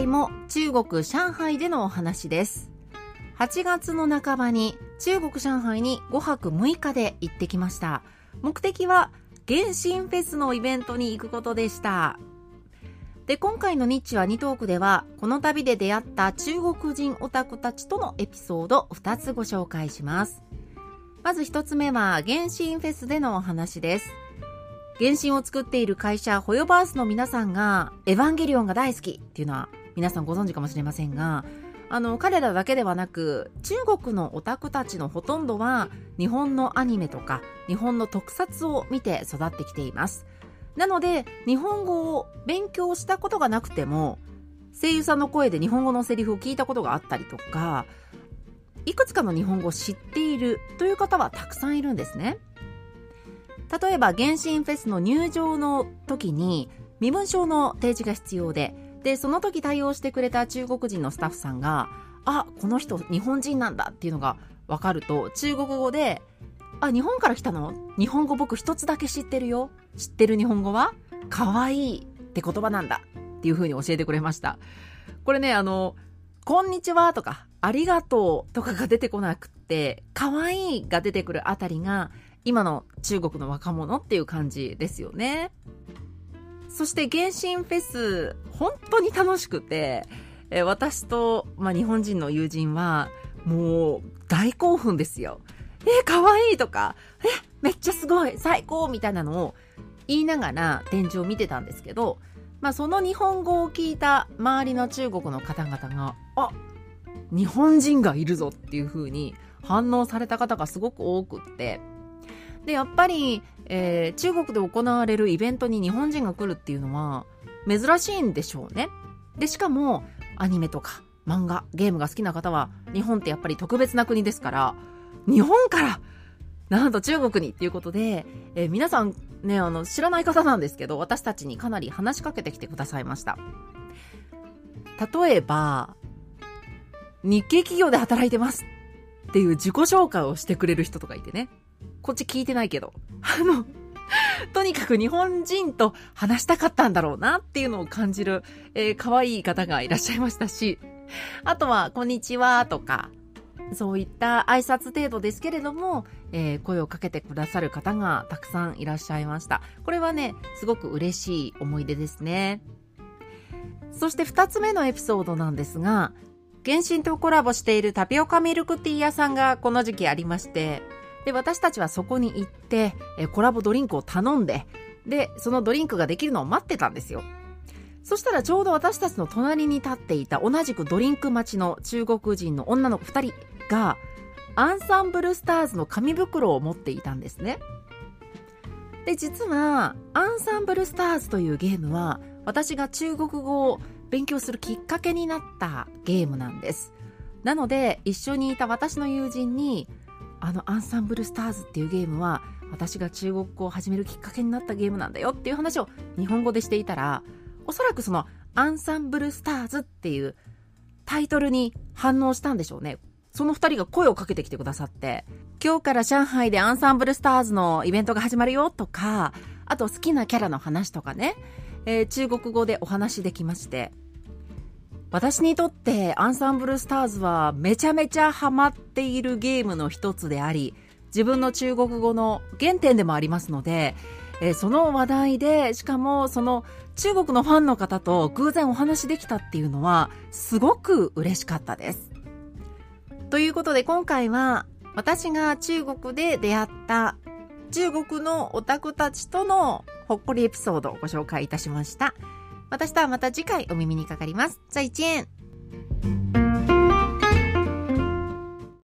回も中国上海でのお話です。8月の半ばに中国上海に5泊6日で行ってきました。目的は原神フェスのイベントに行くことでした。で今回のニッチは2トークではこの旅で出会った中国人オタクたちとのエピソード2つご紹介します。まず1つ目は原神フェスでのお話です。原神を作っている会社ホヨバースの皆さんがエヴァンゲリオンが大好きっていうのは皆さんご存知かもしれませんがあの彼らだけではなく中国のオタクたちのほとんどは日本のアニメとか日本の特撮を見て育ってきています。なので日本語を勉強したことがなくても声優さんの声で日本語のセリフを聞いたことがあったりとかいくつかの日本語を知っているという方はたくさんいるんですね。例えば原神フェスの入場の時に身分証の提示が必要ででその時対応してくれた中国人のスタッフさんがあこの人日本人なんだっていうのが分かると中国語であ日本から来たの？日本語僕一つだけ知ってるよ。知ってる日本語は？可愛いって言葉なんだっていう風に教えてくれました。これねあのこんにちはとかありがとうとかが出てこなくって可愛いが出てくるあたりが今の中国の若者っていう感じですよね。そして原神フェス、本当に楽しくて、え私と、まあ、日本人の友人は、もう大興奮ですよ。え、かわいいとか、え、めっちゃすごい、最高みたいなのを言いながら展示を見てたんですけど、まあ、その日本語を聞いた周りの中国の方々が、あ、日本人がいるぞっていう風に反応された方がすごく多くって、で、やっぱり、えー、中国で行われるイベントに日本人が来るっていうのは珍しいんでしょうね。で、しかもアニメとか漫画、ゲームが好きな方は日本ってやっぱり特別な国ですから、日本からなんと中国にっていうことで、えー、皆さんね、あの、知らない方なんですけど、私たちにかなり話しかけてきてくださいました。例えば、日系企業で働いてますっていう自己紹介をしてくれる人とかいてね。こっち聞いてないけど。あの、とにかく日本人と話したかったんだろうなっていうのを感じる、えー、可愛い方がいらっしゃいましたし、あとは、こんにちはとか、そういった挨拶程度ですけれども、えー、声をかけてくださる方がたくさんいらっしゃいました。これはね、すごく嬉しい思い出ですね。そして二つ目のエピソードなんですが、原神とコラボしているタピオカミルクティー屋さんがこの時期ありまして、で、私たちはそこに行って、えコラボドリンクを頼んで、で、そのドリンクができるのを待ってたんですよ。そしたらちょうど私たちの隣に立っていた同じくドリンク待ちの中国人の女の子2人が、アンサンブルスターズの紙袋を持っていたんですね。で、実は、アンサンブルスターズというゲームは、私が中国語を勉強するきっかけになったゲームなんです。なので、一緒にいた私の友人に、あのアンサンブルスターズっていうゲームは私が中国語を始めるきっかけになったゲームなんだよっていう話を日本語でしていたらおそらくそのアンサンブルスターズっていうタイトルに反応したんでしょうね。その二人が声をかけてきてくださって、今日から上海でアンサンブルスターズのイベントが始まるよとか、あと好きなキャラの話とかね、えー、中国語でお話できまして、私にとってアンサンブルスターズはめちゃめちゃハマっているゲームの一つであり、自分の中国語の原点でもありますので、えー、その話題で、しかもその中国のファンの方と偶然お話できたっていうのはすごく嬉しかったです。ということで今回は私が中国で出会った中国のオタクたちとのほっこりエピソードをご紹介いたしました。私とはまた次回お耳にかかります。再见